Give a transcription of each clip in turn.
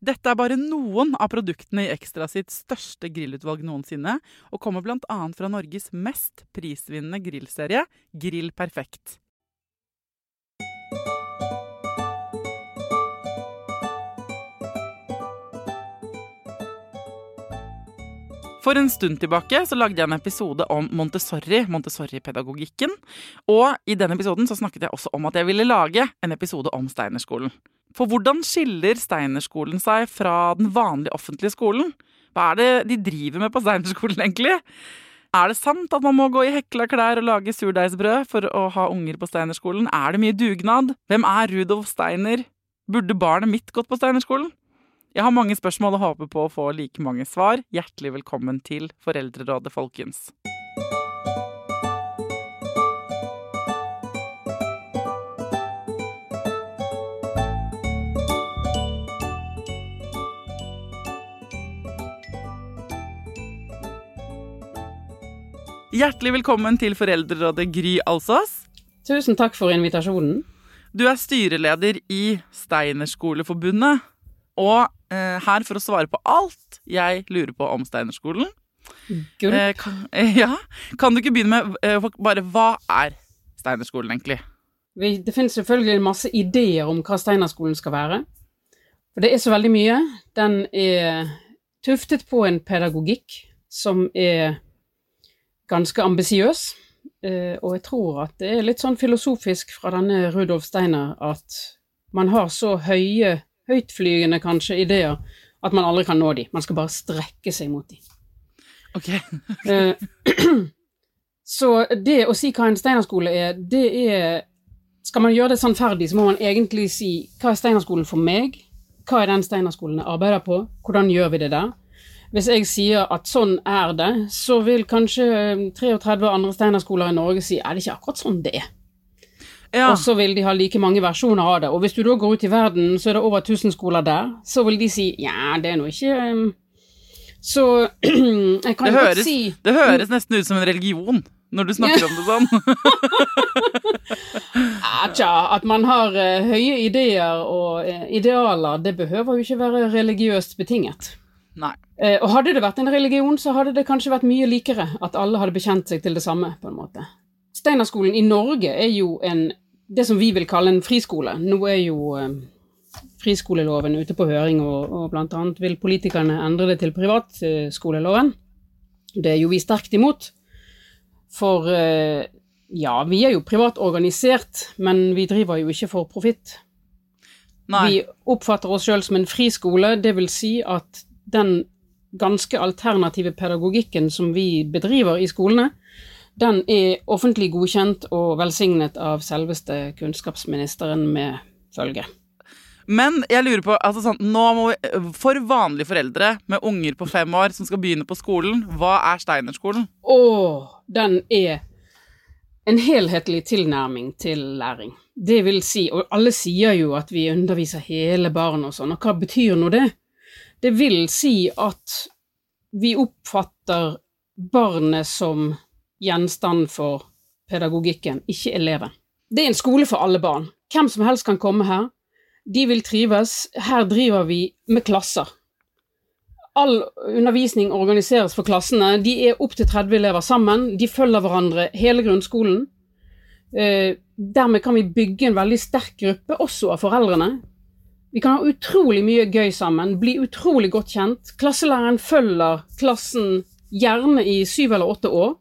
Dette er bare noen av produktene i Ekstra sitt største grillutvalg noensinne, og kommer bl.a. fra Norges mest prisvinnende grillserie, Grill Perfekt. For en stund tilbake så lagde jeg en episode om Montessori, Montessori-pedagogikken. Og i den episoden så snakket jeg også om at jeg ville lage en episode om Steinerskolen. For hvordan skiller Steinerskolen seg fra den vanlige offentlige skolen? Hva er det de driver med på Steinerskolen, egentlig? Er det sant at man må gå i hekla klær og lage surdeigsbrød for å ha unger på Steinerskolen? Er det mye dugnad? Hvem er Rudolf Steiner? Burde barnet mitt gått på Steinerskolen? Jeg har mange spørsmål og håper på å få like mange svar. Hjertelig velkommen til Foreldrerådet, folkens. Hjertelig velkommen til Foreldrerådet, Gry Alsås. Tusen takk for invitasjonen. Du er styreleder i Steinerskoleforbundet. Og eh, her for å svare på alt jeg lurer på om Steinerskolen. Eh, kan, eh, ja, kan du ikke begynne med eh, bare hva er Steinerskolen egentlig? Det finnes selvfølgelig masse ideer om hva Steinerskolen skal være. For det er så veldig mye. Den er tuftet på en pedagogikk som er ganske ambisiøs. Eh, og jeg tror at det er litt sånn filosofisk fra denne Rudolf Steiner at man har så høye, høytflygende kanskje ideer at man aldri kan nå de. Man skal bare strekke seg mot de. Ok. Eh, så det å si hva en Steinerskole er, det er Skal man gjøre det sannferdig, så må man egentlig si hva er Steinerskolen for meg? Hva er den Steinerskolen jeg arbeider på? Hvordan gjør vi det der? Hvis jeg sier at sånn er det, så vil kanskje 33 andre Steinerskoler i Norge si er det ikke akkurat sånn det er. Ja. Og så vil de ha like mange versjoner av det. Og hvis du da går ut i verden, så er det over 1000 skoler der. Så vil de si ja, det er nå ikke um, Så jeg kan Det godt høres, si det høres nesten ut som en religion når du snakker om det sånn. Atja, at man har eh, høye ideer og eh, idealer, det behøver jo ikke være religiøst betinget. Nei. Eh, og hadde det vært en religion, så hadde det kanskje vært mye likere at alle hadde bekjent seg til det samme, på en måte. Steinerskolen i Norge er jo en, det som vi vil kalle en friskole. Nå er jo eh, friskoleloven ute på høring, og, og annet vil politikerne endre det til privatskoleloven. Det er jo vi sterkt imot. For eh, ja, vi er jo privat organisert, men vi driver jo ikke for profitt. Nei. Vi oppfatter oss sjøl som en friskole, det vil si at den ganske alternative pedagogikken som vi bedriver i skolene, den er offentlig godkjent og velsignet av selveste kunnskapsministeren med følge. Men jeg lurer på, altså sånn, nå må vi, for vanlige foreldre med unger på fem år som skal begynne på skolen, hva er Steinerskolen? Å, den er en helhetlig tilnærming til læring. Det vil si, og alle sier jo at vi underviser hele barn og sånn, og hva betyr nå det? Det vil si at vi oppfatter barnet som gjenstand for pedagogikken, ikke eleven. Det er en skole for alle barn. Hvem som helst kan komme her. De vil trives. Her driver vi med klasser. All undervisning organiseres for klassene. De er opptil 30 elever sammen. De følger hverandre hele grunnskolen. Eh, dermed kan vi bygge en veldig sterk gruppe, også av foreldrene. Vi kan ha utrolig mye gøy sammen, bli utrolig godt kjent. Klasselæreren følger klassen gjerne i syv eller åtte år.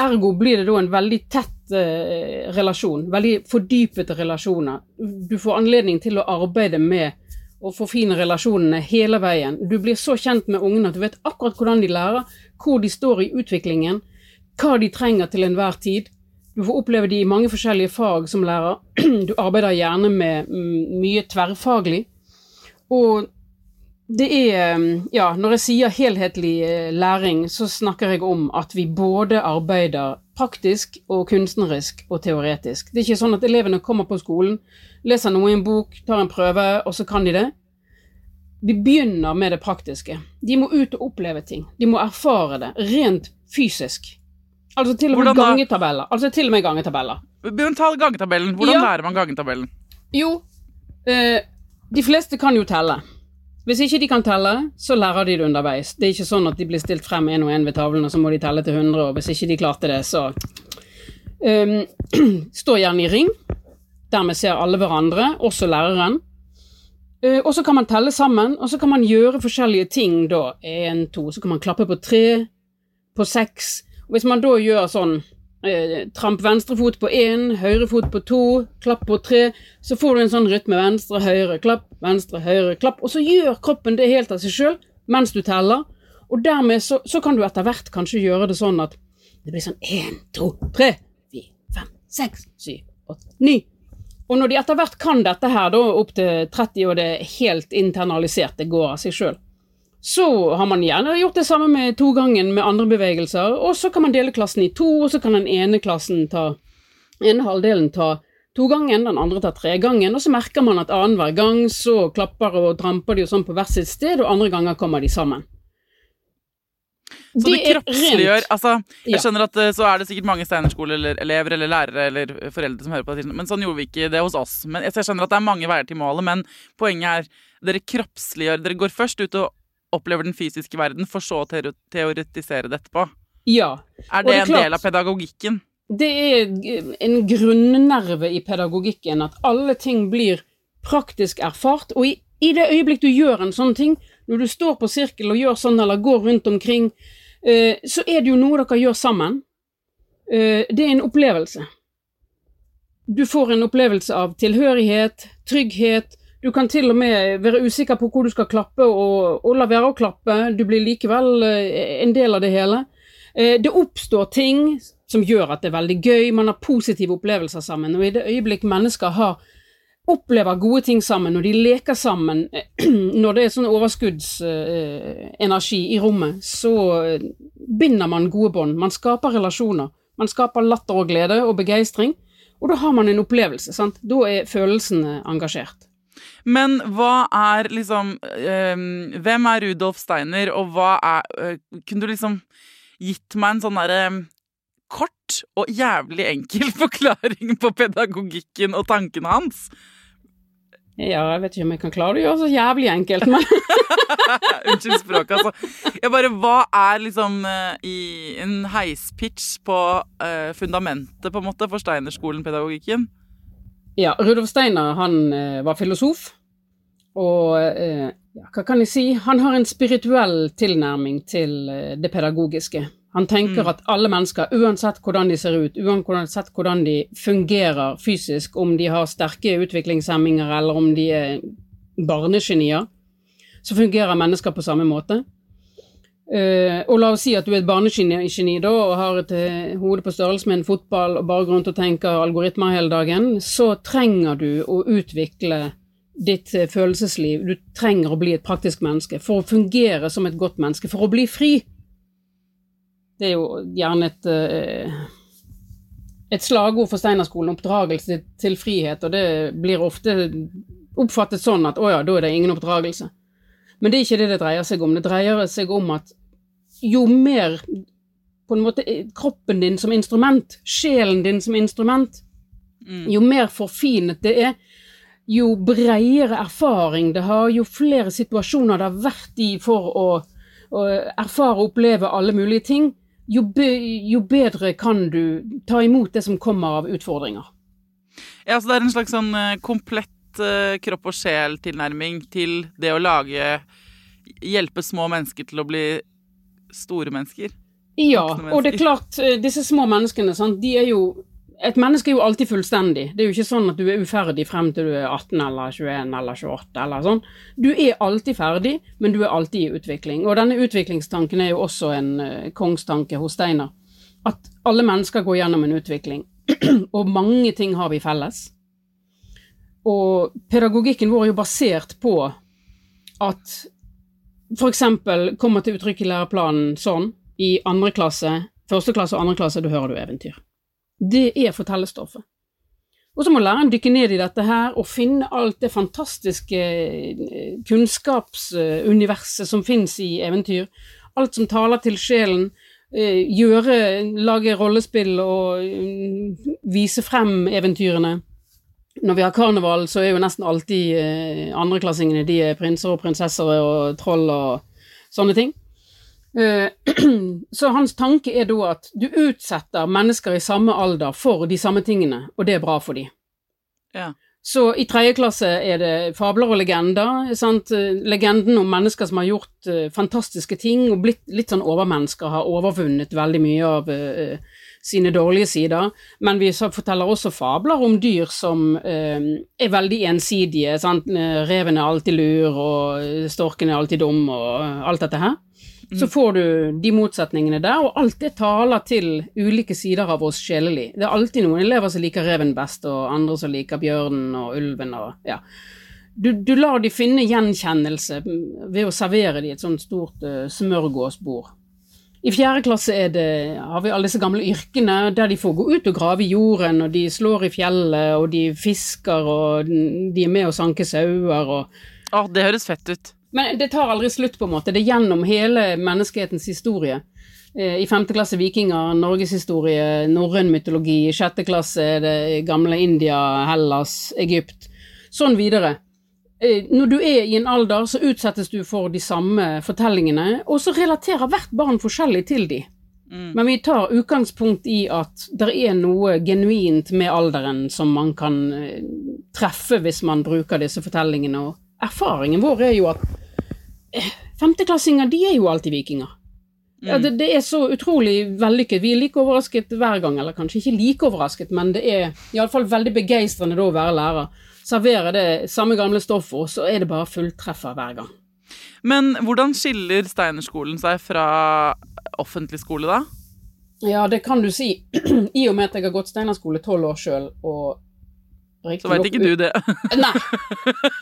Ergo blir det da en veldig tett eh, relasjon, veldig fordypete relasjoner. Du får anledning til å arbeide med å forfine relasjonene hele veien. Du blir så kjent med ungene at du vet akkurat hvordan de lærer, hvor de står i utviklingen, hva de trenger til enhver tid. Du får oppleve de i mange forskjellige fag som lærer. Du arbeider gjerne med mm, mye tverrfaglig. Og det er Ja, når jeg sier helhetlig eh, læring, så snakker jeg om at vi både arbeider praktisk og kunstnerisk og teoretisk. Det er ikke sånn at elevene kommer på skolen, leser noe i en bok, tar en prøve, og så kan de det. Vi begynner med det praktiske. De må ut og oppleve ting. De må erfare det, rent fysisk. Altså til og med gangetabeller. Altså til og med gangetabeller. Begynn ta gangetabellen. Hvordan ja. lærer man gangetabellen? Jo, eh, de fleste kan jo telle. Hvis ikke de kan telle, så lærer de det underveis. Det er ikke sånn at de blir stilt frem én og én ved tavlen, og så må de telle til 100, og hvis ikke de klarte det, så um, Står gjerne i ring. Dermed ser alle hverandre, også læreren. Uh, og så kan man telle sammen, og så kan man gjøre forskjellige ting da. Én, to, så kan man klappe på tre, på seks. Og hvis man da gjør sånn eh, tramp venstrefot på én, høyrefot på to, klapp på tre. Så får du en sånn rytme venstre, høyre, klapp, venstre, høyre, klapp. Og så gjør kroppen det helt av seg sjøl mens du teller. Og dermed så, så, kan du etter hvert kanskje gjøre det sånn at det blir sånn én, to, tre, fire, fem, seks, syv, åtte, ni. Og når de etter hvert kan dette her, da opp til 30, og det er helt internalisert, det går av seg sjøl, så har man gjerne gjort det samme med to ganger med andre bevegelser, og så kan man dele klassen i to, og så kan den ene klassen ta ene halvdelen ta to ganger, den andre tar tre ganger, og så merker man at annenhver gang så klapper og tramper de og sånn på hvert sitt sted, og andre ganger kommer de sammen. Så det, det kroppsliggjør Altså, jeg skjønner at eh, så er det sikkert mange Steinerskole-elever eller lærere eller foreldre som hører på det, men sånn gjorde vi ikke det hos oss. Men jeg skjønner at det er mange veier til målet, men poenget er dere kroppsliggjør Dere går først ut og opplever den fysiske verden, for så å teoretisere det etterpå. Ja. Er det, det er en klart, del av pedagogikken? Det er en grunnnerve i pedagogikken at alle ting blir praktisk erfart. Og i, i, det øyeblikk du gjør en sånn ting, når du står på sirkel og gjør sånn eller går rundt omkring, eh, så er det jo noe dere gjør sammen. Eh, det er en opplevelse. Du får en opplevelse av tilhørighet, trygghet, du kan til og med være usikker på hvor du skal klappe, og, og la være å klappe. Du blir likevel eh, en del av det hele. Eh, det oppstår ting som gjør at det er veldig gøy, man har positive opplevelser sammen. Og i det øyeblikk mennesker har, opplever gode ting sammen, når de leker sammen, når det er sånn overskuddsenergi i rommet, så binder man gode bånd. Man skaper relasjoner. Man skaper latter og glede og begeistring. Og da har man en opplevelse. Sant? Da er følelsene engasjert. Men hva er liksom øh, Hvem er Rudolf Steiner, og hva er øh, Kunne du liksom gitt meg en sånn derre kort og jævlig enkel forklaring på pedagogikken og tankene hans? Ja, jeg vet ikke om jeg kan klare det å gjøre så jævlig enkelt, men Unnskyld språket, altså. Jeg bare, Hva er liksom uh, i en heispitch på uh, fundamentet, på en måte, for Steinerskolen-pedagogikken? Ja, Rudolf Steiner han var filosof. Og ja, hva kan jeg si? Han har en spirituell tilnærming til uh, det pedagogiske. Han tenker mm. at alle mennesker, uansett hvordan de ser ut, uansett hvordan de fungerer fysisk, om de har sterke utviklingshemminger eller om de er barnegenier, så fungerer mennesker på samme måte. Uh, og la oss si at du er et barnegeni da, og har et uh, hode på størrelse med en fotball og bare går rundt og tenker algoritmer hele dagen, så trenger du å utvikle ditt uh, følelsesliv. Du trenger å bli et praktisk menneske for å fungere som et godt menneske, for å bli fri. Det er jo gjerne et et slagord for Steinerskolen, oppdragelse til frihet, og det blir ofte oppfattet sånn at å ja, da er det ingen oppdragelse. Men det er ikke det det dreier seg om. Det dreier seg om at jo mer på en måte kroppen din som instrument, sjelen din som instrument, jo mer forfinet det er, jo bredere erfaring det har, jo flere situasjoner det har vært i for å, å erfare og oppleve alle mulige ting, jo, be, jo, bedre kan du ta imot det som kommer av utfordringer. Ja, så det er en slags sånn uh, komplett uh, kropp og sjel-tilnærming til det å lage Hjelpe små mennesker til å bli store mennesker. Ja, og det er klart, uh, disse små menneskene, sant, de er jo et menneske er jo alltid fullstendig. Det er jo ikke sånn at du er uferdig frem til du er 18 eller 21 eller 28 eller sånn. Du er alltid ferdig, men du er alltid i utvikling. Og denne utviklingstanken er jo også en uh, kongstanke hos Steiner. At alle mennesker går gjennom en utvikling. og mange ting har vi felles. Og pedagogikken vår er jo basert på at f.eks. kommer til uttrykk i læreplanen sånn i andre klasse, første klasse og andre klasse, da hører du eventyr. Det er fortellerstoffet. Og så må læreren dykke ned i dette her og finne alt det fantastiske eh, kunnskapsuniverset som finnes i eventyr. Alt som taler til sjelen. Eh, gjøre, lage rollespill og mm, vise frem eventyrene. Når vi har karneval, så er jo nesten alltid eh, andreklassingene de er prinser og prinsesser og troll og sånne ting. Eh, så hans tanke er da at du utsetter mennesker i samme alder for de samme tingene, og det er bra for dem. Ja. Så i tredje klasse er det fabler og legender. Sant? Legenden om mennesker som har gjort uh, fantastiske ting og blitt litt sånn overmennesker, har overvunnet veldig mye av uh, sine dårlige sider. Men vi forteller også fabler om dyr som uh, er veldig ensidige. Sant? Reven er alltid lur, og storken er alltid dum, og alt dette her. Så mm. får du de motsetningene der, og alt det taler til ulike sider av oss sjelelig. Det er alltid noen elever som liker reven best, og andre som liker bjørnen og ulven og ja. Du, du lar de finne gjenkjennelse ved å servere de et sånt stort uh, smørgåsbord. I fjerde klasse det, har vi alle disse gamle yrkene der de får gå ut og grave i jorden, og de slår i fjellet, og de fisker, og de er med å sanke sauer og Å, det høres fett ut. Men det tar aldri slutt, på en måte. Det er gjennom hele menneskehetens historie. Eh, I femte klasse vikinger, norgeshistorie, norrøn mytologi. I sjette klasse er det gamle India, Hellas, Egypt. Sånn videre. Eh, når du er i en alder, så utsettes du for de samme fortellingene, og så relaterer hvert barn forskjellig til de. Mm. Men vi tar utgangspunkt i at det er noe genuint med alderen som man kan eh, treffe hvis man bruker disse fortellingene. og erfaringen vår er jo at eh, femteklassinger, de er jo alltid vikinger. Ja, mm. det, det, er så utrolig vellykket. Vi er like overrasket hver gang, eller kanskje ikke like overrasket, men det er iallfall veldig begeistrende da å være lærer. Servere det samme gamle stoffet, og så er det bare fulltreffer hver gang. Men hvordan skiller Steinerskolen seg fra offentlig skole, da? Ja, det kan du si. I og med at jeg har gått Steinerskole tolv år sjøl, og så veit ikke du det. Nei.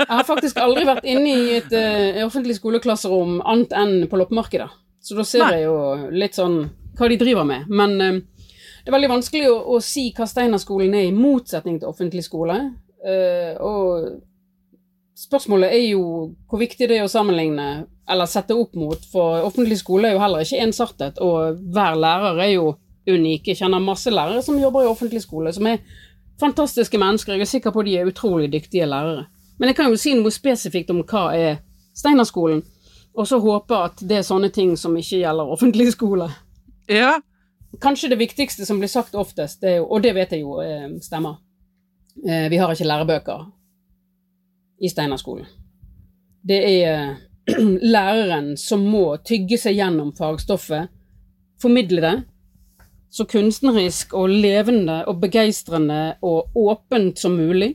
Jeg har faktisk aldri vært inne i et uh, offentlig skoleklasserom annet enn på loppemarkedet. Så da ser Nei. jeg jo litt sånn hva de driver med. Men uh, det er veldig vanskelig å, å si hva Steinerskolen er, i motsetning til offentlig skole. Uh, og spørsmålet er jo hvor viktig det er å sammenligne, eller sette opp mot, for offentlig skole er jo heller ikke ensartet, og hver lærer er jo unik. Jeg kjenner masse lærere som jobber i offentlig skole, som er fantastiske mennesker. Jeg er sikker på at de er utrolig dyktige lærere. Men jeg kan jo si noe spesifikt om hva er Steinerskolen, og så håpe at det er sånne ting som ikke gjelder offentlig skole. Ja. Kanskje det viktigste som blir sagt oftest, det jo, og det vet jeg jo eh, stemmer, eh, vi har ikke lærebøker i Steinerskolen. Det er læreren som må tygge seg gjennom fagstoffet, formidle det, så kunstnerisk og levende og begeistrende og åpent som mulig,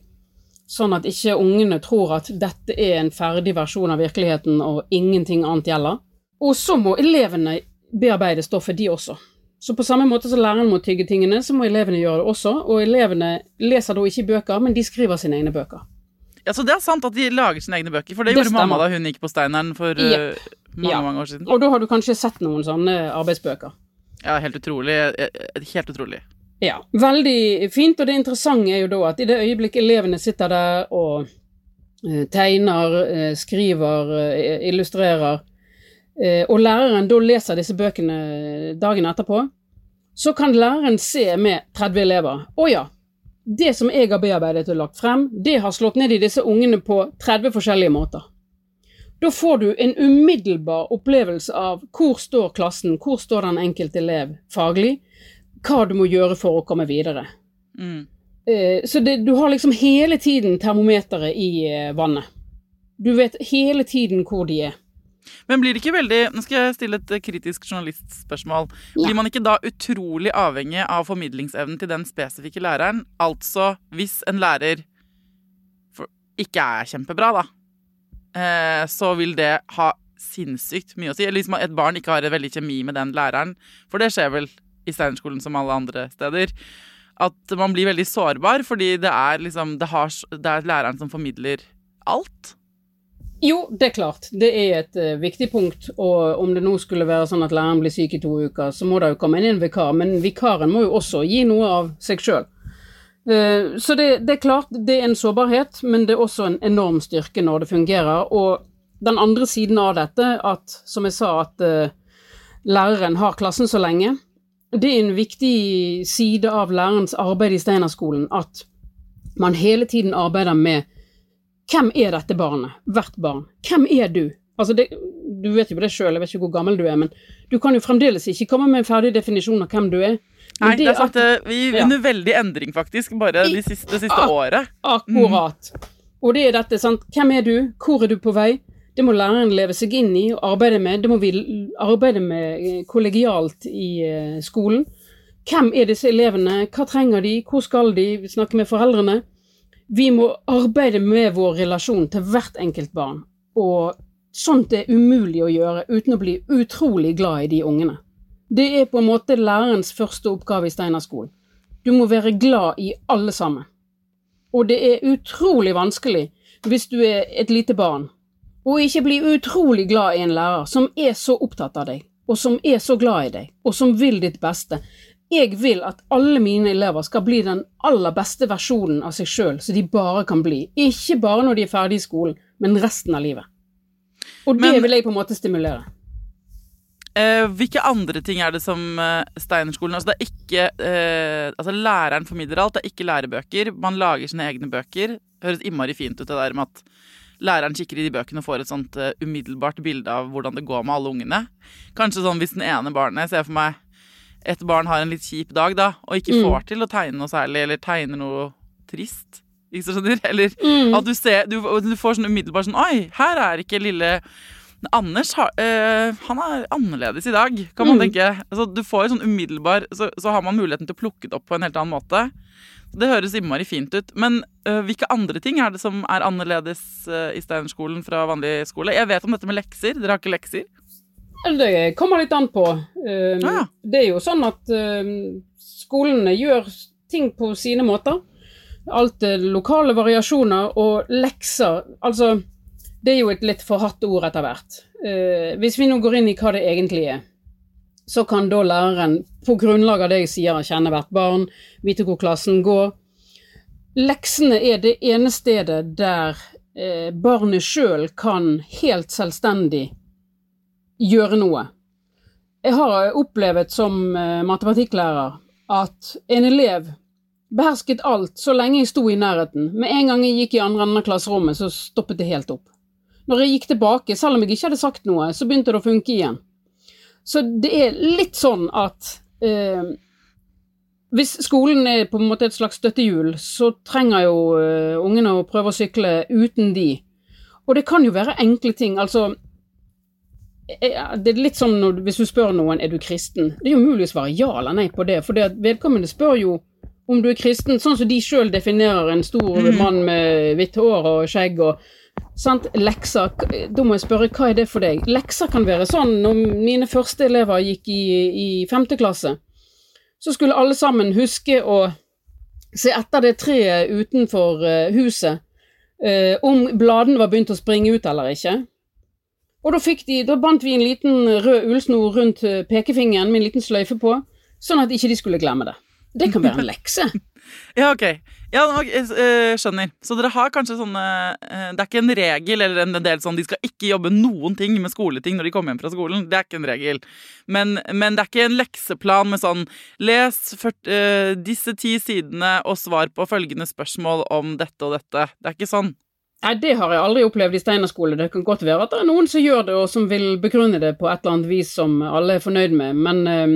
sånn at ikke ungene tror at dette er en ferdig versjon av virkeligheten og ingenting annet gjelder. Og så må elevene bearbeide stoffet, de også. Så på samme måte som læreren må tygge tingene, så må elevene gjøre det også, og elevene leser da ikke bøker, men de skriver sine egne bøker. Ja, Så det er sant at de lager sine egne bøker, for det, det gjorde mamma da hun gikk på Steineren for yep. uh, mange, ja. mange år siden. Og da har du kanskje sett noen sånne arbeidsbøker. Ja, helt utrolig. Helt utrolig. Ja, veldig fint. Og det interessante er jo da at i det øyeblikk elevene sitter der og eh, tegner, eh, skriver, eh, illustrerer, eh, og læreren da leser disse bøkene dagen etterpå, så kan læreren se med 30 elever Å ja, det som jeg har bearbeidet og lagt frem, det har slått ned i disse ungene på 30 forskjellige måter. Da får du en umiddelbar opplevelse av hvor står klassen, hvor står den enkelte elev faglig, hva du må gjøre for å komme videre. Mm. Eh, Så det, du har liksom hele tiden termometeret i eh, vannet. Du vet hele tiden hvor de er. Men blir det ikke veldig Nå skal jeg stille et kritisk journalistspørsmål. Ja. Blir man ikke da utrolig avhengig av formidlingsevnen til den spesifikke læreren? Altså hvis en lærer ikke er kjempebra, da, så vil det ha sinnssykt mye å si. Eller liksom at et barn ikke har veldig kjemi med den læreren, for det skjer vel i Steinerskolen som alle andre steder. At man blir veldig sårbar fordi det er liksom Det, har, det er læreren som formidler alt. Jo, det er klart. Det er et uh, viktig punkt. Og om det nå skulle være sånn at læreren blir syk i to uker, så må det jo komme inn en vikar. Men vikaren må jo også gi noe av seg sjøl. Så det, det er klart, det er en sårbarhet, men det er også en enorm styrke når det fungerer. Og den andre siden av dette, at som jeg sa, at eh, læreren har klassen så lenge, det er en viktig side av lærerens arbeid i Steinerskolen. At man hele tiden arbeider med hvem er dette barnet? Hvert barn. Hvem er du? Altså det, du vet jo det sjøl, jeg vet ikke hvor gammel du er, men du kan jo fremdeles ikke komme med en ferdig definisjon av hvem du er. Nei, det er sant, vi er under veldig endring, faktisk, bare de siste, det siste året. Akkurat. Og det er dette, sant. Hvem er du? Hvor er du på vei? Det må læreren leve seg inn i og arbeide med. Det må vi arbeide med eh, kollegialt i eh, skolen. Hvem er disse elevene? Hva trenger de? Hvor skal de? Snakke med foreldrene. Vi må arbeide med vår relasjon til hvert enkelt barn. Og sånt er umulig å gjøre uten å bli utrolig glad i de ungene. Det er på en måte lærerens første oppgave i Steinerskolen. Du må være glad i alle sammen. Og det er utrolig vanskelig hvis du er et lite barn, og ikke bli utrolig glad i en lærer som er så opptatt av deg, og som er så glad i deg, og som vil ditt beste. Jeg vil at alle mine elever skal bli den aller beste versjonen av seg sjøl som de bare kan bli. Ikke bare når de er ferdig i skolen, men resten av livet. Og det Men- vil jeg på en måte stimulere. Eh, hvilke andre ting er det som eh, Steinerskolen Altså, det er ikke eh, Altså, læreren formidler alt, det er ikke lærebøker. Man lager sine egne bøker. Høres innmari fint ut, det der med at læreren kikker i de bøkene og får et sånt eh, umiddelbart bilde av hvordan det går med alle ungene. Kanskje sånn hvis den ene barnet ser for meg et barn har en litt kjip dag, da, og ikke Mm. får til å tegne noe særlig, eller tegner noe trist. Ikke så skjønner? Eller Mm. at du ser du, du får sånn umiddelbart sånn Oi, her er ikke lille Anders har, øh, han er annerledes i dag, kan man Mm. tenke. Altså, du får sånn umiddelbar så, så har man muligheten til å plukke det opp på en helt annen måte. Det høres innmari fint ut. Men øh, hvilke andre ting er det som er annerledes øh, i Steinerskolen fra vanlig skole? Jeg vet om dette med lekser. Dere har ikke lekser? Det kommer litt an på. Um, Ja. Det er jo sånn at um, skolene gjør ting på sine måter. Alt er lokale variasjoner og lekser Altså, det er jo et litt forhatt ord etter hvert. Eh, hvis vi nå går inn i hva det egentlig er, så kan da læreren på grunnlag av det jeg sier, kjenne hvert barn, vite hvor klassen går. Leksene er det ene stedet der eh, barnet sjøl kan helt selvstendig gjøre noe. Jeg har opplevd som eh, matematikklærer at en elev behersket alt så lenge jeg sto i nærheten. Med en gang jeg gikk i andre enden av klasserommet, så stoppet det helt opp. Når jeg gikk tilbake, selv om jeg ikke hadde sagt noe, så begynte det å funke igjen. Så det er litt sånn at eh, hvis skolen er på en måte et slags støttehjul, så trenger jo eh, ungene å prøve å sykle uten de. Og det kan jo være enkle ting. Altså, eh, det er litt som når, hvis du spør noen er du kristen. Det er jo mulig å svare ja eller nei på det, for det vedkommende spør jo om du er kristen, sånn som de sjøl definerer en stor mann med hvitt hår og skjegg og sant? Lekser, da må jeg spørre hva er det for deg? Lekser kan være sånn, når mine første elever gikk i, i femte klasse, så skulle alle sammen huske å se etter det treet utenfor eh, huset, eh, om bladene var begynt å springe ut eller ikke. Og da, de, da bandt vi en liten rød ullsnor rundt eh, pekefingeren med en liten sløyfe på, sånn at ikke de skulle glemme det. Det kan være en lekse. Ja, ok. Ja, ok, eh, skjønner. Så dere har kanskje sånne eh, Det er ikke en regel eller en del sånn de skal ikke jobbe noen ting med skoleting når de kommer hjem fra skolen. Det er ikke en regel. Men, men det er ikke en lekseplan med sånn Les ført, eh, disse ti sidene og svar på følgende spørsmål om dette og dette. Det er ikke sånn. Nei, det har jeg aldri opplevd i Steinar skole. Det kan godt være at det er noen som gjør det, og som vil begrunne det på et eller annet vis som alle er fornøyd med, men um,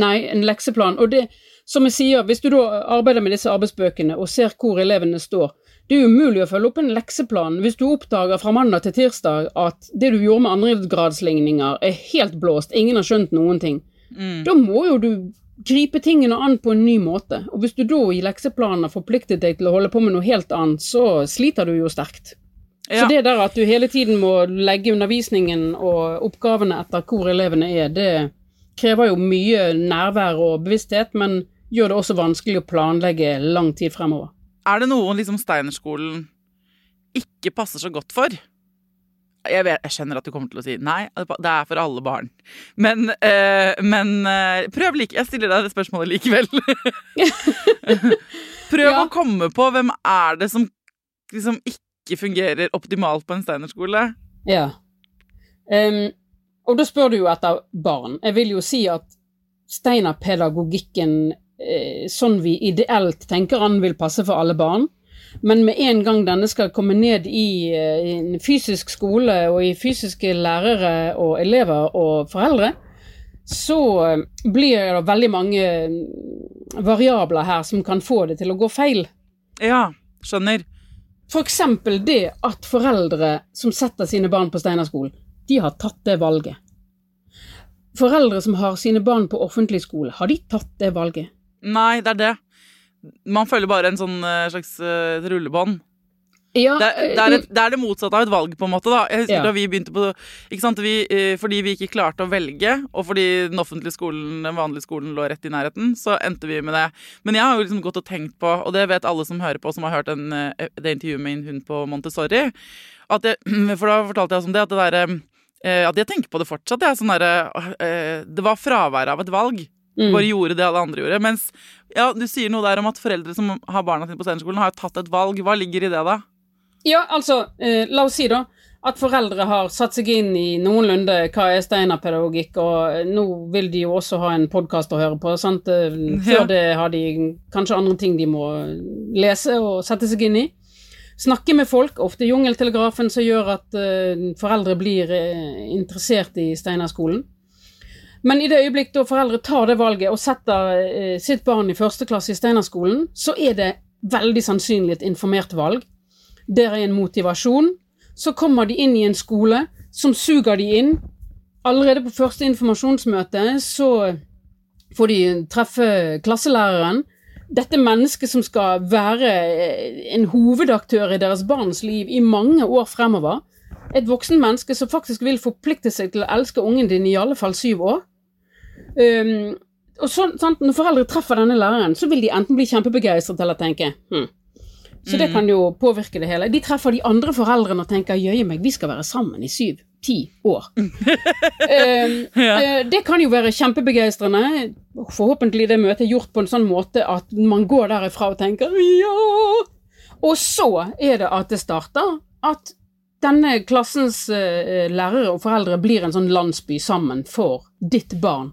nei, en lekseplan. Og det, som jeg sier, hvis du da arbeider med disse arbeidsbøkene og ser hvor elevene står, det er umulig å følge opp en lekseplan hvis du oppdager fra mandag til tirsdag at det du gjorde med andregradsligninger er helt blåst, ingen har skjønt noen ting. Mm. Da må jo du gripe tingene an på en ny måte. Og hvis du da i lekseplanen har forpliktet deg til å holde på med noe helt annet, så sliter du jo sterkt. Ja. Så det der at du hele tiden må legge undervisningen og oppgavene etter hvor elevene er, det krever jo mye nærvær og bevissthet, men gjør det også vanskelig å planlegge lang tid fremover. Er det noen liksom Steinerskolen ikke passer så godt for? Jeg, vet, jeg skjønner at du kommer til å si nei, det er for alle barn. Men, øh, men øh, prøv like. Jeg stiller deg det spørsmålet likevel. prøv Ja. å komme på hvem er det som liksom ikke fungerer optimalt på en Steinerskole. Ja. Um, og da spør du jo etter barn. Jeg vil jo si at Steinar-pedagogikken, eh, sånn vi ideelt tenker an, vil passe for alle barn. Men med en gang denne skal komme ned i, eh, en fysisk skole og i fysiske lærere og elever og foreldre, så eh, blir det veldig mange mm, variabler her som kan få det til å gå feil. Ja, skjønner. Eksempel det at foreldre som setter sine barn på Steinerskolen, de har tatt det valget. Foreldre som har sine barn på offentlig skole, har de tatt det valget? Nei, det er det. Man følger bare en sånn eh, slags uh, rullebånd. Ja, Det, er- det, er et, det er det motsatte av et valg, på en måte. da Jeg husker Ja. da vi begynte på ikke sant? Vi, eh, Fordi vi ikke klarte å velge, og fordi den offentlige skolen, den vanlige skolen lå rett i nærheten, så endte vi med det. Men jeg har jo liksom gått og tenkt på, og det vet alle som hører på, som har hørt den, eh, det intervjuet med en hund på Montessori, at jeg, for da fortalte jeg også om det, at det derre eh, At jeg tenker på det fortsatt. Jeg, sånn eh, det var fraværet av et valg. Mm. Bare gjorde det alle andre gjorde. Mens ja, du sier noe der om at foreldre som har barna sine på Steinerskolen, har tatt et valg. Hva ligger i det, da? Ja, altså, eh, la oss si da at foreldre har satt seg inn i noenlunde hva er Steinar-pedagogikk, og eh, nå vil de jo også ha en podkast å høre på. sant? Eh, Før Ja. det har de kanskje andre ting de må lese og sette seg inn i. Snakke med folk, ofte jungeltelegrafen som gjør at eh, foreldre blir eh, interessert i Steinar-skolen. Men i det øyeblikk da foreldre tar det valget og setter eh, sitt barn i første klasse i Steinar-skolen, så er det veldig sannsynlig et informert valg. Der er en motivasjon. Så kommer de inn i en skole som suger de inn. Allerede på første informasjonsmøte så får de treffe klasselæreren. Dette mennesket som skal være eh, en hovedaktør i deres barns liv i mange år fremover. Et voksen menneske som faktisk vil forplikte seg til å elske ungen din i alle fall syv år. Um, og så, sant, Når foreldre treffer denne læreren, så vil de enten bli kjempebegeistret eller tenke hm. Så det kan jo påvirke det hele. De treffer de andre foreldrene og tenker jøye meg, vi skal være sammen i syv-ti år. um, Ja. eh, det kan jo være kjempebegeistrende. Forhåpentlig det møtet er gjort på en sånn måte at man går derifra og tenker ja. Og så er det at det starter at denne klassens uh, lærere og foreldre blir en sånn landsby sammen for ditt barn.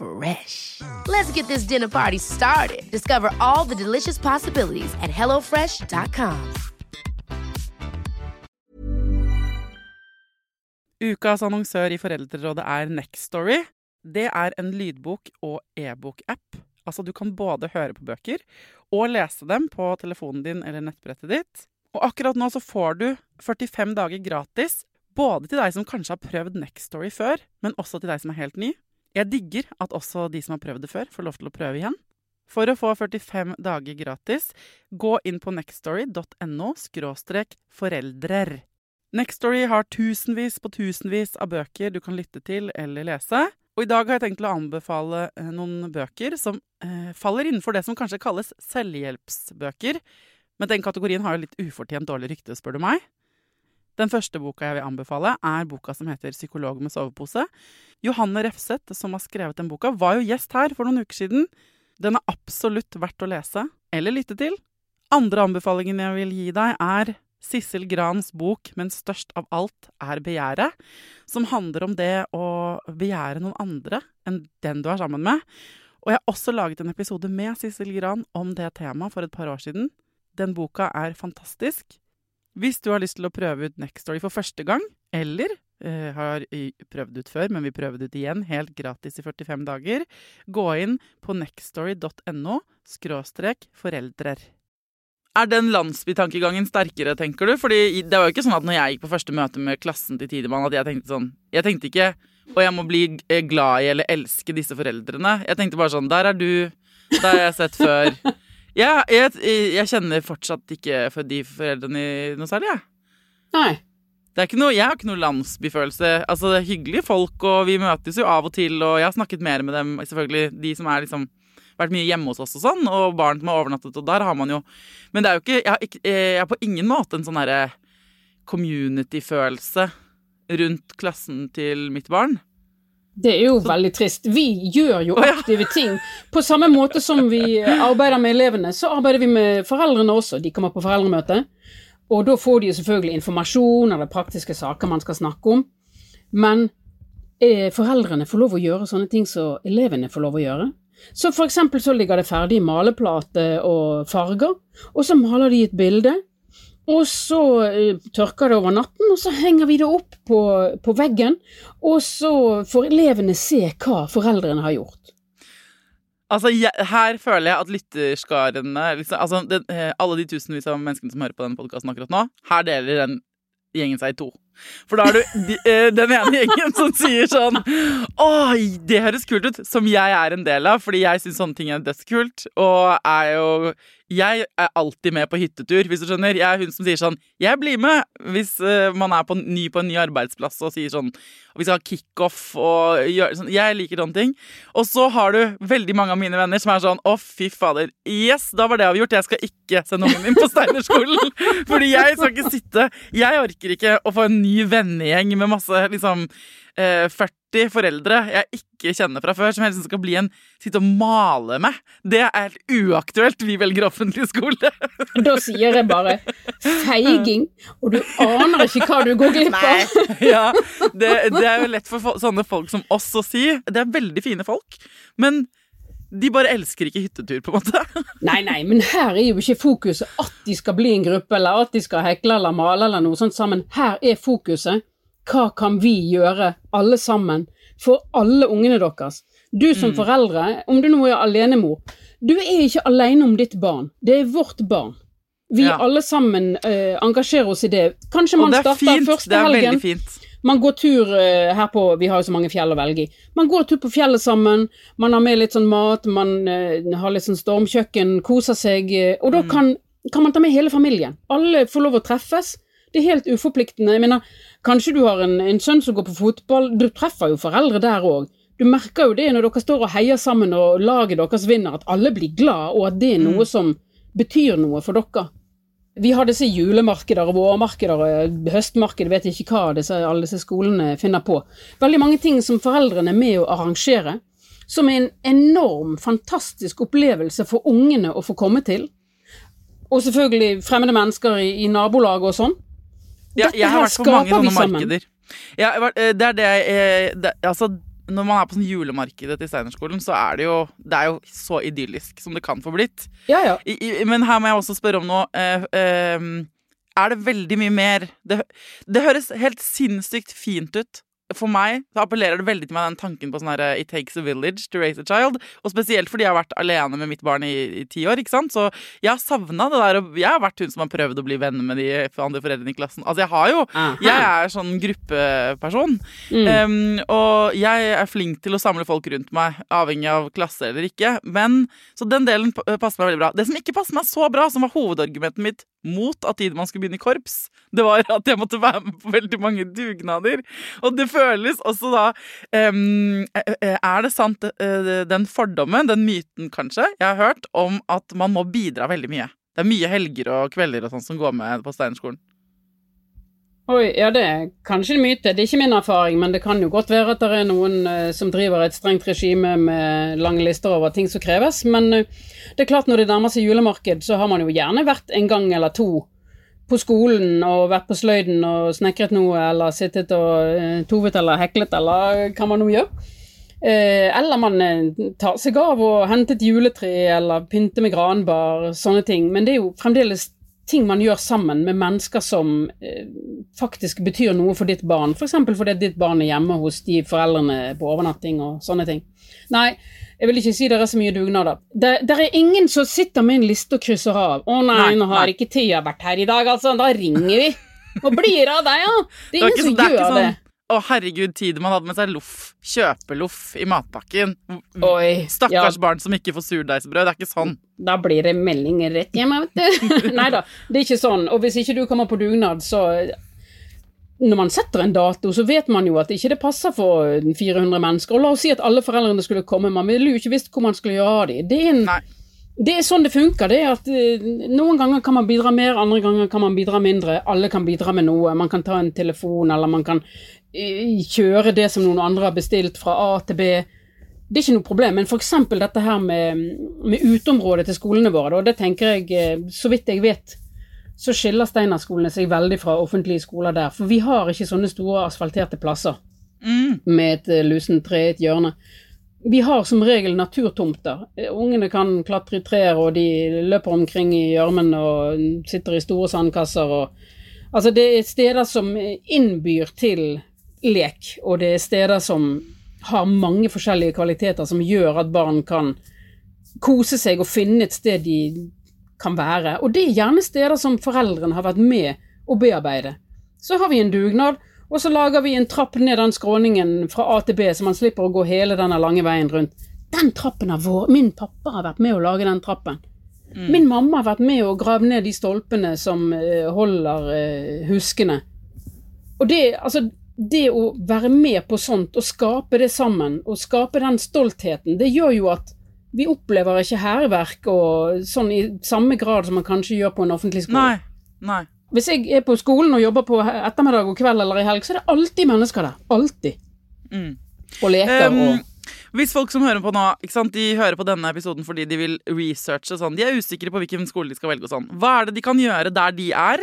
Fresh. Let's get this dinner party started. Discover all the delicious possibilities at hellofresh.com. Ukas annonsør i Foreldrerådet er Nextory. Det er en lydbok- og e-bok-app. Altså, du kan både høre på bøker og lese dem på telefonen din eller nettbrettet ditt. Og akkurat nå så får du 45 dager gratis, både til deg som kanskje har prøvd Nextory før, men også til deg som er helt ny. Jeg digger at også de som har prøvd det før, får lov til å prøve igjen. For å få 45 dager gratis, gå inn på nextstory.no foreldrer. Nextstory har tusenvis på tusenvis av bøker du kan lytte til eller lese. Og i dag har jeg tenkt å anbefale eh, noen bøker som eh, faller innenfor det som kanskje kalles selvhjelpsbøker. Men den kategorien har jo litt ufortjent dårlig rykte, spør du meg. Den første boka jeg vil anbefale, er boka som heter 'Psykolog med sovepose'. Johanne Refseth, som har skrevet den boka, var jo gjest her for noen uker siden. Den er absolutt verdt å lese eller lytte til. Andre anbefalingen jeg vil gi deg, er Sissel Grans bok 'Men størst av alt er begjæret', som handler om det å begjære noen andre enn den du er sammen med. Og jeg har også laget en episode med Sissel Gran om det temaet for et par år siden. Den boka er fantastisk. Hvis du har lyst til å prøve ut Nextory for første gang, eller eh, har prøvd ut før, men vi prøver det ut igjen helt gratis i 45 dager, gå inn på nextory.no skråstrek foreldrer. Er den landsbytankegangen sterkere, tenker du? Fordi det var jo ikke sånn at når jeg gikk på første møte med klassen til Tidemann, at jeg tenkte sånn Jeg tenkte ikke og jeg må bli eh, glad i eller elske disse foreldrene. Jeg tenkte bare sånn Der er du. Det har jeg sett før. Ja, jeg, jeg kjenner fortsatt ikke for de foreldrene noe særlig, jeg. Nei. Det er ikke noe, jeg har ikke noe landsbyfølelse. Altså, det er hyggelige folk, og vi møtes jo av og til, og jeg har snakket mer med dem, selvfølgelig, de som har liksom vært mye hjemme hos oss og sånn, og barn som har overnattet, og der har man jo Men det er jo ikke Jeg ikke, jeg har på ingen måte en sånn community-følelse rundt klassen til mitt barn. Det er jo veldig trist. Vi gjør jo aktive ting. På samme måte som vi arbeider med elevene, så arbeider vi med foreldrene også. De kommer på foreldremøte, og da får de selvfølgelig informasjon eller praktiske saker man skal snakke om. Men eh, foreldrene får lov å gjøre sånne ting som elevene får lov å gjøre. Så for eksempel så ligger det ferdig maleplate og farger, og så maler de et bilde. Og så eh, tørker det over natten, og så henger vi det opp på, på veggen. Og så får elevene se hva foreldrene har gjort. Altså, jeg, Her føler jeg at lytterskarene liksom, altså, det, eh, Alle de tusenvis av menneskene som hører på denne podkasten akkurat nå, her deler den gjengen seg i to. For da er du de, eh, den ene gjengen som sier sånn Oi, det høres kult ut! Som jeg er en del av, fordi jeg syns sånne ting er dødskult. Og er jo Jeg er alltid med på hyttetur, hvis du skjønner. Jeg er hun som sier sånn Jeg blir med! Hvis eh, man er på, ny på en ny arbeidsplass og sier sånn vi skal ha kickoff og gjøre sånn Jeg liker sånne ting. Og så har du veldig mange av mine venner som er sånn Å, fy fader. Yes, da var det avgjort. Jeg skal ikke sende ungen min på Steinerskolen. Fordi jeg skal ikke sitte Jeg orker ikke å få en ny vennegjeng med masse liksom eh, 40 foreldre jeg ikke kjenner fra før, som helst skal bli en sitte og male med. Det er helt uaktuelt. Vi velger offentlig skole. Da sier jeg bare feiging, og du aner ikke hva du går glipp av. ja, det, det er jo lett for sånne folk som oss å si. Det er veldig fine folk, men de bare elsker ikke hyttetur, på en måte. Nei, nei, men her er jo ikke fokuset at de skal bli en gruppe, eller at de skal hekle eller male eller noe sånt sammen. Her er fokuset hva kan vi gjøre, alle sammen, for alle ungene deres. Du som foreldre, om du nå er alenemor, du er ikke alene om ditt barn. Det er vårt barn. Vi Ja. alle sammen eh, engasjerer oss i det. Kanskje Og man det er starter fint. første Det er helgen. veldig fint. Man går tur eh, her på Vi har jo så mange fjell å velge i. Man går tur på fjellet sammen, man har med litt sånn mat, man eh, har litt sånn stormkjøkken, koser seg. eh, og da kan, kan man ta med hele familien. Alle får lov å treffes. Det er helt uforpliktende. Jeg mener, kanskje du har en, en sønn som går på fotball. Du treffer jo foreldre der òg. Du merker jo det når dere står og heier sammen og laget deres vinner, at alle blir glad, og at det er noe som betyr noe for dere. Vi har disse julemarkeder og vårmarkeder og høstmarked, vet ikke hva disse, alle disse skolene finner på. Veldig mange ting som foreldrene er med å arrangere, som er en enorm, fantastisk opplevelse for ungene å få komme til. Og selvfølgelig fremmede mennesker i, i nabolaget og sånn. Ja, Dette her skaper vi sammen. markeder. Ja, eh, det er det jeg eh, Altså, når man er på sånn julemarkedet til Steinerskolen, så er det jo Det er jo så idyllisk som det kan få blitt. Ja, ja. I, i, men her må jeg også spørre om noe. Eh, eh, er det veldig mye mer det, det høres helt sinnssykt fint ut. For meg så appellerer det veldig til meg den tanken på sånn her It takes a village to raise a child. Og spesielt fordi jeg har vært alene med mitt barn i, ti år. ikke sant? Så jeg har savna det der. Jeg har vært hun som har prøvd å bli venner med de andre foreldrene i klassen. Altså, jeg har jo Aha. Jeg er sånn gruppeperson. Mm. Um, og jeg er flink til å samle folk rundt meg, avhengig av klasse eller ikke. Men, Så den delen passer meg veldig bra. Det som ikke passer meg så bra, som var hovedargumentet mitt mot at man skulle begynne i korps, det var at jeg måtte være med på veldig mange dugnader. Og det føles også da um, Er det sant, eh, den fordommen, den myten kanskje, jeg har hørt om at man må bidra veldig mye? Det er mye helger og kvelder og sånn som går med på Steinerskolen. Oi, ja det er kanskje en myte. Det er ikke min erfaring, men det kan jo godt være at det er noen uh, som driver et strengt regime med lange lister over ting som kreves. Men uh, det er klart når det nærmer seg julemarked, så har man jo gjerne vært en gang eller to på skolen og vært på sløyden og snekret noe, eller sittet og uh, tovet eller heklet, eller hva man nå gjør. Eller man tar seg av og hentet juletre, eller pynter med granbar, sånne ting. Men det er jo fremdeles ting man gjør sammen med mennesker som eh, faktisk betyr noe for ditt barn. F.eks. fordi ditt barn er hjemme hos de foreldrene på overnatting og sånne ting. Nei, jeg vil ikke si det er så mye dugnader. Det, det er ingen som sitter med en liste og krysser av. 'Å nei, Nei, nå har nei. ikke Thea vært her i dag, altså. Da ringer vi.' Og blir det av deg, ja? Det er ingen som det er gjør ikke det. sånn, Å, herregud, Tidemann hadde med seg loff. Kjøpeloff i matpakken. Oi, Stakkars ja, barn som ikke får surdeigsbrød. Det er ikke sånn. da blir det meldinger rett hjem, vet du. Nei da, det er ikke sånn. Og hvis ikke du kommer på dugnad, så når man setter en dato, så vet man jo at ikke det passer for 400 mennesker. Og la oss si at alle foreldrene skulle komme, man ville jo ikke visst hvor man skulle gjøre av dem. Det er en Nei. Det er sånn det funker. det er at eh, Noen ganger kan man bidra mer, andre ganger kan man bidra mindre. Alle kan bidra med noe. Man kan ta en telefon, eller man kan kjøre det som noen andre har bestilt fra A til B. Det er ikke noe problem, men f.eks. dette her med, med uteområdet til skolene våre, da, det tenker jeg, eh, så vidt jeg vet, så skiller Steinerskolene seg veldig fra offentlige skoler der. For vi har ikke sånne store asfalterte plasser Mm. med et eh, lusent tre i et hjørne. Vi har som regel naturtomter. Ungene kan klatre i trær, og de løper omkring i gjørmen og sitter i store sandkasser. Og, altså det er steder som innbyr til lek, og det er steder som har mange forskjellige kvaliteter som gjør at barn kan kose seg og finne et sted de kan være. Og det er gjerne steder som foreldrene har vært med å bearbeide. Så har vi en dugnad, og så lager vi en trapp ned den skråningen fra A til B, så man slipper å gå hele denne lange veien rundt. Den trappen har vår. Min pappa har vært med å lage den trappen. Min mamma har vært med å grave ned de stolpene som eh, holder eh, huskene. Og det, altså, det å være med på sånt, og skape det sammen, og skape den stoltheten, det gjør jo at vi opplever ikke hærverk og sånn i samme grad som man kanskje gjør på en offentlig skole. Nei. Nei. Hvis jeg er på skolen og jobber på ettermiddag og kveld eller i helg, så er det alltid mennesker der. Alltid. Mm. Og leker Um, og Hvis folk som hører på nå, sant, de hører på denne episoden fordi de vil researche sånn, de er usikre på hvilken skole de skal velge og sånn, hva er det de kan gjøre der de er?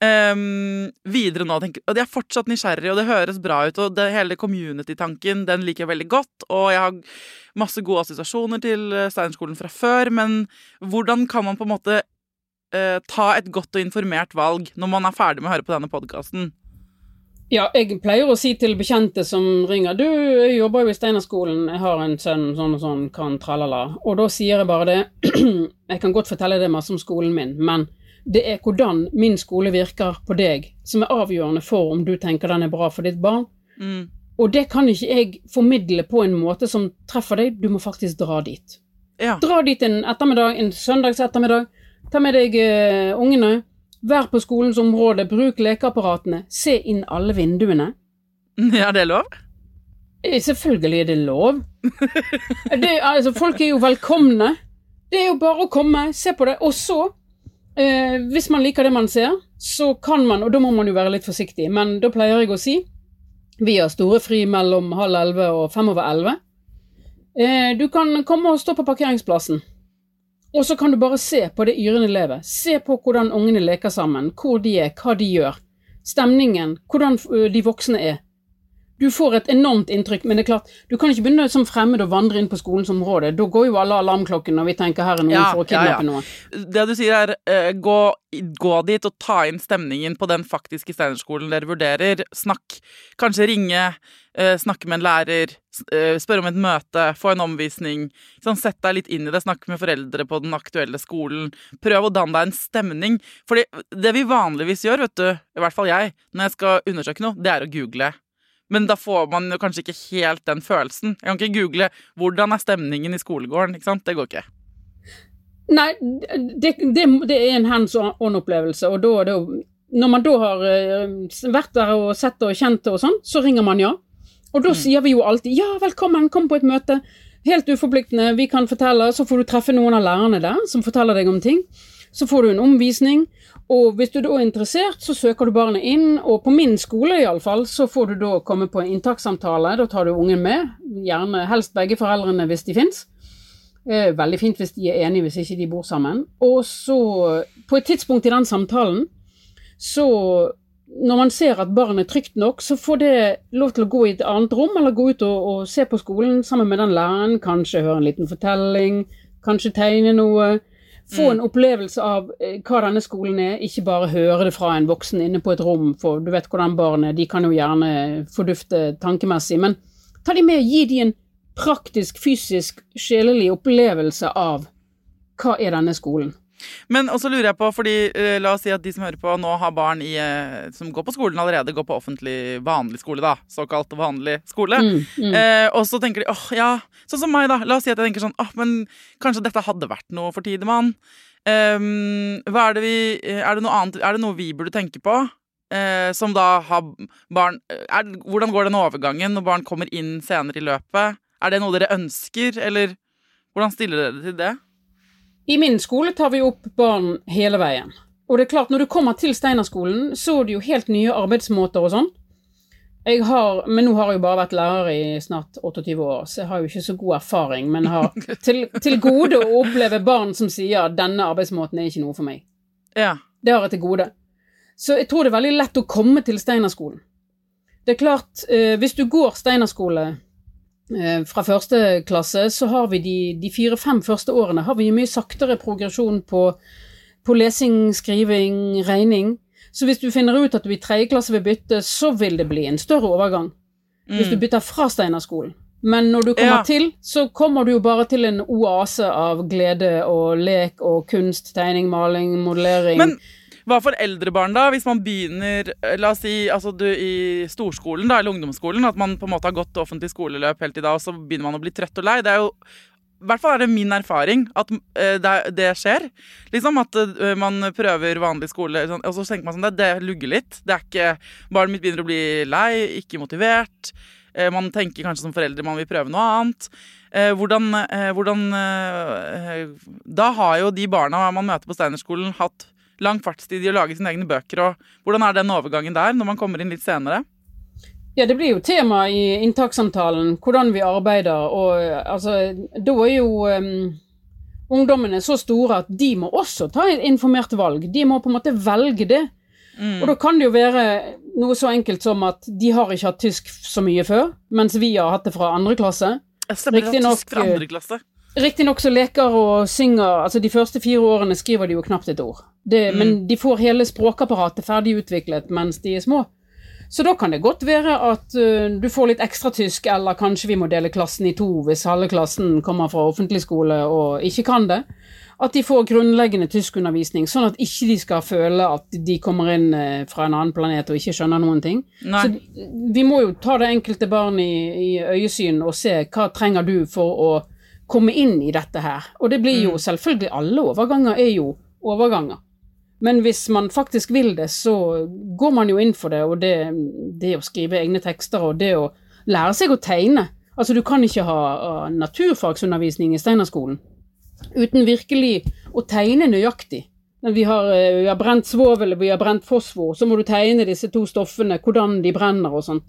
Um, videre nå, tenker, og De er fortsatt nysgjerrige, og det høres bra ut. og det, Hele community-tanken den liker jeg veldig godt. Og jeg har masse gode assosiasjoner til eh, Steinerskolen fra før. Men hvordan kan man på en måte uh, ta et godt og informert valg når man er ferdig med å høre på denne podkasten? Ja, jeg pleier å si til bekjente som ringer Du, jeg jobber jo i Steinerskolen, jeg har en sønn sånn og sånn, kan tralala. Og da sier jeg bare det Jeg kan godt fortelle det masse om skolen min, men Det er hvordan min skole virker på deg, som er avgjørende for om du tenker den er bra for ditt barn. Mm. Og det kan ikke jeg formidle på en måte som treffer deg, du må faktisk dra dit. Ja. Dra dit en ettermiddag, en søndags ettermiddag. Ta med deg uh, ungene. Vær på skolens område, bruk lekeapparatene. Se inn alle vinduene. ja, det er lov? Eh, Selvfølgelig er det lov. Det, altså, folk er jo velkomne. Det er jo bare å komme, se på det. Og så, eh, hvis man liker det man ser, så kan man, og da må man jo være litt forsiktig, men da pleier jeg å si vi har store fri mellom halv elleve og fem over elleve. Eh, du kan komme og stå på parkeringsplassen. Og så kan du bare se på det yrende livet. Se på hvordan ungene leker sammen, hvor de er, hva de gjør. Stemningen, hvordan de voksne er. Du får et enormt inntrykk, men det er klart, du kan ikke begynne som fremmed å vandre inn på skolens område. Da går jo alle alarmklokkene når vi tenker her er noen Ja, for å ja, ja. kidnappe noen. Det du sier er uh, gå, gå dit og ta inn stemningen på den faktiske Steinerskolen dere vurderer. Snakk. Kanskje ringe, uh, snakke med en lærer, eh, spørre om et møte, få en omvisning. Sånn, Sett deg litt inn i det, snakk med foreldre på den aktuelle skolen. Prøv å danne deg en stemning. Fordi det vi vanligvis gjør, vet du, i hvert fall jeg, når jeg skal undersøke noe, det er å google. Men da får man jo kanskje ikke helt den følelsen. Jeg kan ikke google 'hvordan er stemningen i skolegården', ikke sant? Det går ikke. Nei, det, det, det er en hands on-opplevelse, og da, jo- når man da har eh, vært der og sett det og kjent det og sånn, så ringer man ja. Og da sier vi jo alltid ja, velkommen, kom på et møte. Helt uforpliktende, vi kan fortelle, så får du treffe noen av lærerne der som forteller deg om ting. Så får du en omvisning, og hvis du da er interessert, så søker du barnet inn, og på min skole iallfall, så får du da komme på en inntakssamtale, da tar du ungen med, gjerne helst begge foreldrene hvis de fins. Eh, Veldig fint hvis de er enige, hvis ikke de bor sammen. Og så, på et tidspunkt i den samtalen, så når man ser at barnet er trygt nok, så får det lov til å gå i et annet rom, eller gå ut og, og se på skolen sammen med den læreren, kanskje høre en liten fortelling, kanskje tegne noe. Få en opplevelse av eh, hva denne skolen er, ikke bare høre det fra en voksen inne på et rom, for du vet hvordan barn er, de kan jo gjerne fordufte tankemessig, men ta de med, og gi de en praktisk, fysisk, sjelelig opplevelse av hva er denne skolen. Men også lurer jeg på, fordi eh, la oss si at de som hører på nå har barn i, eh, som går på skolen allerede, går på offentlig vanlig skole, da. Såkalt vanlig skole. Mm, mm. Eh, og så tenker de åh, ja, sånn som meg, da. La oss si at jeg tenker sånn åh, men kanskje dette hadde vært noe for Tidemann. Hva er det vi Er det noe annet Er det noe vi burde tenke på? Eh, som da har barn er, Hvordan går den overgangen når barn kommer inn senere i løpet? Er det noe dere ønsker, eller hvordan stiller dere til det? I min skole tar vi opp barn hele veien. Og det er klart, når du kommer til Steinerskolen, så er det jo helt nye arbeidsmåter og sånn. Jeg har, men nå har jeg jo bare vært lærer i snart 28 år, så jeg har jo ikke så god erfaring. Men har til, til gode å oppleve barn som sier at denne arbeidsmåten er ikke noe for meg. Ja. Det har jeg til gode. Så jeg tror det er veldig lett å komme til Steinerskolen. Det er klart, eh, hvis du går Steinerskole fra første klasse, så har vi de, de fire-fem første årene har vi mye saktere progresjon på, på lesing, skriving, regning. Så hvis du finner ut at du i tredje klasse vil bytte, så vil det bli en større overgang. Hvis du bytter fra Steinerskolen. Men når du kommer Ja. til, så kommer du jo bare til en oase av glede og lek og kunst, tegning, maling, modellering. Men hva for eldre barn, da? Hvis man begynner eh, La oss si altså du i storskolen, da, eller ungdomsskolen, at man på en måte har gått offentlig skoleløp helt til da, og så begynner man å bli trøtt og lei. Det er jo i hvert fall er det min erfaring at eh, det, skjer. Liksom At eh, man prøver vanlig skole, sånn, og så tenker man sånn det, det lugger litt. Det er ikke Barnet mitt begynner å bli lei, ikke motivert. Man tenker kanskje som foreldre man vil prøve noe annet. Hvordan hvordan Da har jo de barna man møter på Steinerskolen, hatt lang fartstid i å lage sine egne bøker. og Hvordan er den overgangen der, når man kommer inn litt senere? Ja, det blir jo tema i inntakssamtalen, hvordan vi arbeider, og altså, da er jo um, ungdommene så store at de må også ta et informert valg. De må på en måte velge det. Mm. Og da kan det jo være noe så enkelt som at de har ikke hatt tysk så mye før, mens vi har hatt det fra andre klasse. Jeg Riktignok så leker og synger Altså, de første fire årene skriver de jo knapt et ord. Det, Mm. Men de får hele språkapparatet ferdig utviklet mens de er små. Så da kan det godt være at uh, du får litt ekstra tysk, eller kanskje vi må dele klassen i to hvis halve klassen kommer fra offentlig skole og ikke kan det. At de får grunnleggende tyskundervisning, sånn at ikke de skal føle at de kommer inn uh, fra en annen planet og ikke skjønner noen ting. Nei. Så vi må jo ta det enkelte barn i, i øyesyn og se hva trenger du for å komme inn i dette her. Og det blir jo selvfølgelig alle overganger er jo overganger. Men hvis man faktisk vil det, så går man jo inn for det, og det, det å skrive egne tekster og det å lære seg å tegne. Altså, du kan ikke ha naturfagsundervisning i Steinerskolen uten virkelig å tegne nøyaktig. Vi har, eh, vi har brent svovel, vi har brent fosfor, så må du tegne disse to stoffene, hvordan de brenner og sånn.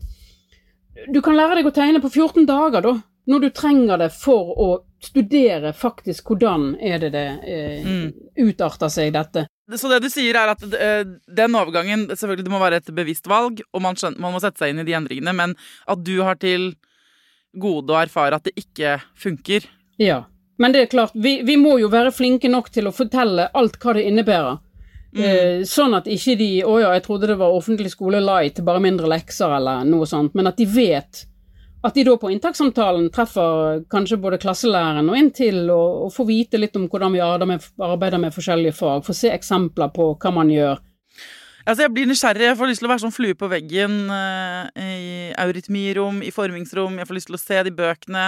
Du kan lære deg å tegne på 14 dager, da, når du trenger det for å studere faktisk hvordan er det det eh, utarter seg, dette. Så det du sier er at eh, den overgangen Selvfølgelig det må være et bevisst valg, og man, skjønner, man må sette seg inn i de endringene, men at du har til gode å erfare at det ikke funker. Ja. Men det er klart, vi, vi må jo være flinke nok til å fortelle alt hva det innebærer. Eh, sånn at ikke de 'Å ja, jeg trodde det var offentlig skole light, bare mindre lekser', eller noe sånt. Men at de vet at de da på inntakssamtalen treffer kanskje både klasselæreren og inntil, og, og får vite litt om hvordan vi arbeider med, arbeider med forskjellige fag. Får se eksempler på hva man gjør. Altså, jeg blir nysgjerrig. Jeg får lyst til å være sånn flue på veggen eh, i eurytmirom, i formingsrom. Jeg får lyst til å se de bøkene.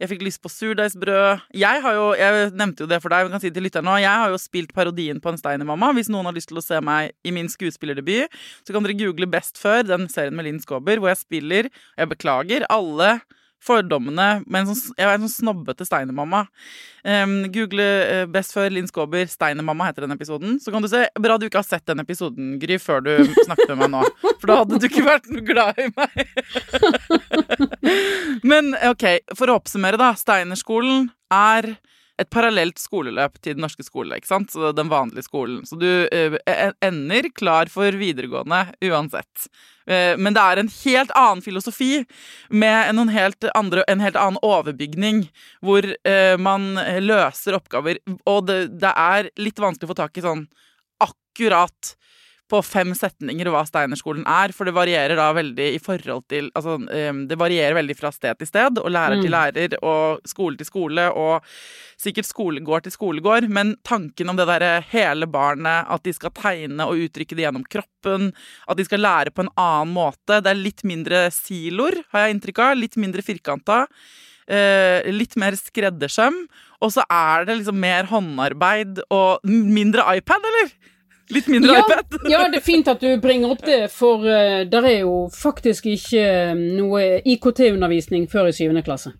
Jeg fikk lyst på surdeigsbrød. Jeg har jo, jeg nevnte jo det for deg, men kan si til lytteren nå. Jeg har jo spilt parodien på en Steiner-mamma. Hvis noen har lyst til å se meg i min skuespillerdebut, så kan dere google Best før, den serien med Linn Skåber, hvor jeg spiller Jeg beklager alle fordommene med en sånn, Jeg er en sånn snobbete Steiner-mamma. Um, google uh, Best før Linn Skåber, Steiner-mamma heter den episoden. Så kan du se Bra du ikke har sett den episoden, Gry, før du snakket med meg nå. For da hadde du ikke vært glad i meg. Men ok, for å oppsummere, da. Steinerskolen er et parallelt skoleløp til den norske skole, ikke sant? Så den vanlige skolen. Så du eh, ender klar for videregående uansett. Eh, men det er en helt annen filosofi med en helt, andre, en helt annen overbygning, hvor eh, man løser oppgaver. Og det, det er litt vanskelig å få tak i sånn akkurat på fem setninger hva Steinerskolen er, for det varierer da veldig i forhold til Altså, um, det varierer veldig fra sted til sted, og lærer til lærer, og skole til skole, og sikkert skolegård til skolegård, men tanken om det derre hele barnet, at de skal tegne og uttrykke det gjennom kroppen, at de skal lære på en annen måte, det er litt mindre siloer, har jeg inntrykk av, litt mindre firkanta. Uh, litt mer skreddersøm, og så er det liksom mer håndarbeid og mindre iPad, eller? Litt mindre ja, iPad? ja, det er fint at du bringer opp det, for uh, der er jo faktisk ikke noe IKT-undervisning før i syvende klasse.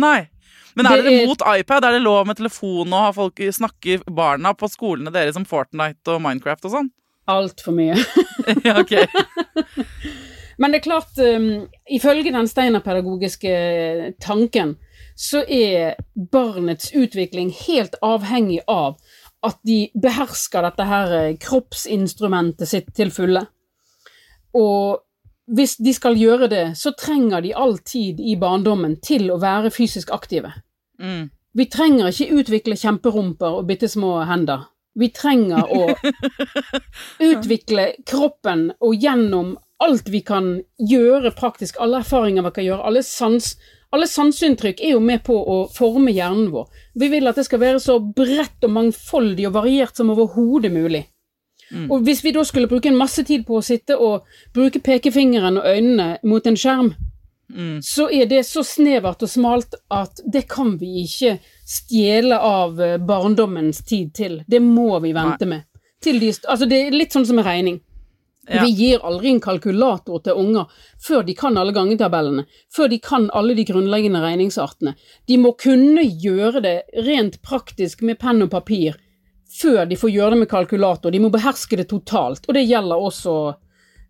Nei. Men er dere er- mot iPad? Er det lov med telefon og har folk snakker barna på skolene deres om Fortnite og Minecraft og sånn? Altfor mye. ja, ok. Men det er klart, um, ifølge den steinerpedagogiske tanken, så er barnets utvikling helt avhengig av at de behersker dette her eh, kroppsinstrumentet sitt til fulle. Og hvis de skal gjøre det, så trenger de all tid i barndommen til å være fysisk aktive. Mm. Vi trenger ikke utvikle kjemperumper og bitte små hender. Vi trenger å utvikle kroppen, og gjennom alt vi kan gjøre praktisk, alle erfaringer vi kan gjøre, alle, sans, alle sanseinntrykk er jo med på å forme hjernen vår. Vi vil at det skal være så bredt og mangfoldig og variert som overhodet mulig. Og hvis vi da skulle bruke en masse tid på å sitte og bruke pekefingeren og øynene mot en skjerm, så er det så snevert og smalt at det kan vi ikke stjele av eh, barndommens tid til. Det må vi vente med. Til de, altså det er litt sånn som med regning. Ja. Vi gir aldri en kalkulator til unger før de kan alle gangetabellene, før de kan alle de grunnleggende regningsartene. De må kunne gjøre det rent praktisk med penn og papir før de får gjøre det med kalkulator. De må beherske det totalt, og det gjelder også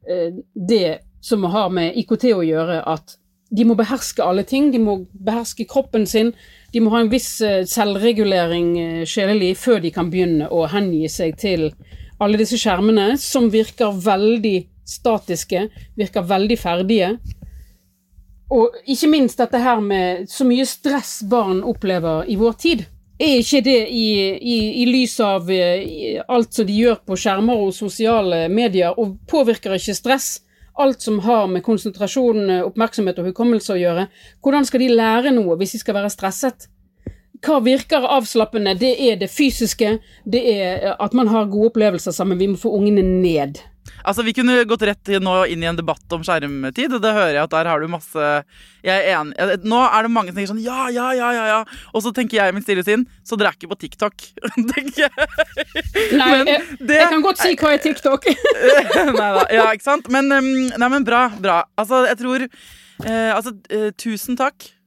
eh, det som har med IKT å gjøre, at de må beherske alle ting. De må beherske kroppen sin. De må ha en viss eh, selvregulering eh, sjelelig før de kan begynne å hengi seg til alle disse skjermene, som virker veldig statiske, virker veldig ferdige. Og ikke minst dette her med så mye stress barn opplever i vår tid. Er ikke det i, i, i lys av eh, i alt som de gjør på skjermer og sosiale medier, og påvirker ikke stress alt som har med konsentrasjon, eh, oppmerksomhet og hukommelse å gjøre. Hvordan skal de lære noe hvis de skal være stresset? Hva virker avslappende? Det er det fysiske, det er at man har gode opplevelser sammen. Vi må få ungene ned. Altså, Vi kunne gått rett nå inn i en debatt om skjermtid, og det hører jeg at der har du masse Jeg er enig. Nå er det mange som tenker sånn ja, ja, ja, ja, ja. Og så tenker jeg i mitt stille sinn, så dere er ikke på TikTok. tenker jeg. Nei, jeg, det, jeg kan godt si hva er TikTok. nei da. Ja, ikke sant. Men, nei, men bra, bra. Altså, jeg tror eh, Altså, eh, tusen takk Eh,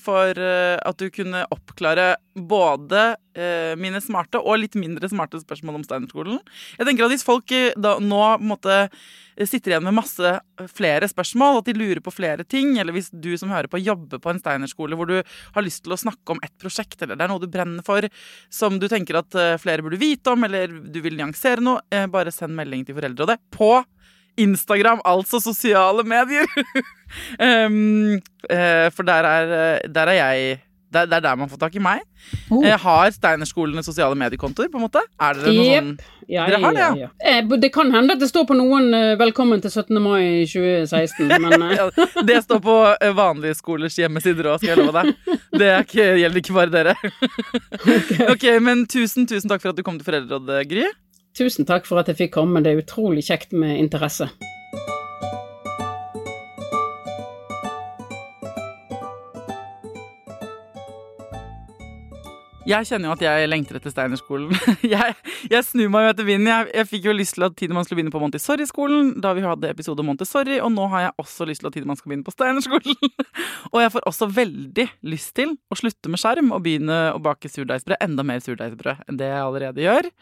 for eh, at du kunne oppklare både eh, mine smarte og litt mindre smarte spørsmål om Steinerskolen. Jeg tenker at Hvis folk da, nå måte, sitter igjen med masse flere spørsmål, at de lurer på flere ting, eller hvis du som hører på jobber på en Steinerskole hvor du har lyst til å snakke om et prosjekt, eller det er noe du brenner for som du tenker at flere burde vite om, eller du vil nyansere noe, bare send melding til Foreldrerådet på Instagram, altså sosiale medier. um, uh, for der er, der er jeg det, er der man får tak i meg. Oh. Har Steinerskolene sosiale mediekontoer, på en måte? Er dere noe yep. sånn ja, Dere har det, ja? ja. Eh, det kan hende at det står på noen uh, 'Velkommen til 17. mai 2016', men. Det står på vanlige skolers hjemmesider òg, skal jeg love deg. Det ikke, gjelder ikke bare dere. okay. ok, Men tusen, tusen takk for at du kom til Foreldrerådet, Gry. Tusen takk for at jeg fikk komme. Det er utrolig kjekt med interesse. Jeg kjenner jo at jeg lengter etter Steinerskolen. Jeg, jeg snur meg jo etter vinden. Jeg, jeg, fikk jo lyst til at Tidemann skulle begynne på Montessori-skolen da vi hadde episode om Montessori, og nå har jeg også lyst til at Tidemann skal begynne på Steinerskolen. Og jeg får også veldig lyst til å slutte med skjerm og begynne å bake surdeigsbrød. Enda mer surdeigsbrød enn det jeg allerede gjør.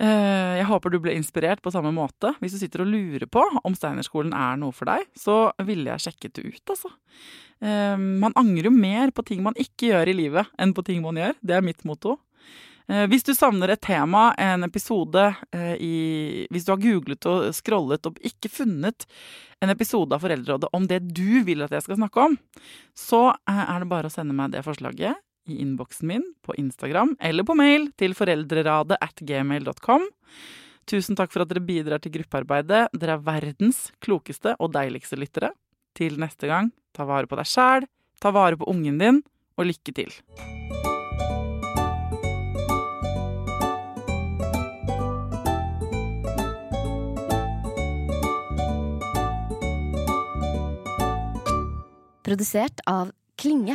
Eh, jeg håper du ble inspirert på samme måte. Hvis du sitter og lurer på om Steinerskolen er noe for deg, så ville jeg sjekket det ut, altså. Eh, man angrer jo mer på ting man ikke gjør i livet, enn på ting man gjør. Det er mitt motto. Eh, hvis du savner et tema, en episode i Hvis du har googlet og scrollet og ikke funnet en episode av Foreldrerådet om det du vil at jeg skal snakke om, så er det bare å sende meg det forslaget i innboksen min på Instagram eller på mail til foreldreradet at gmail.com. Tusen takk for at dere bidrar til gruppearbeidet. Dere er verdens klokeste og deiligste lyttere. Til neste gang, ta vare på deg sjæl, ta vare på ungen din, og lykke til. Produsert av Klinge.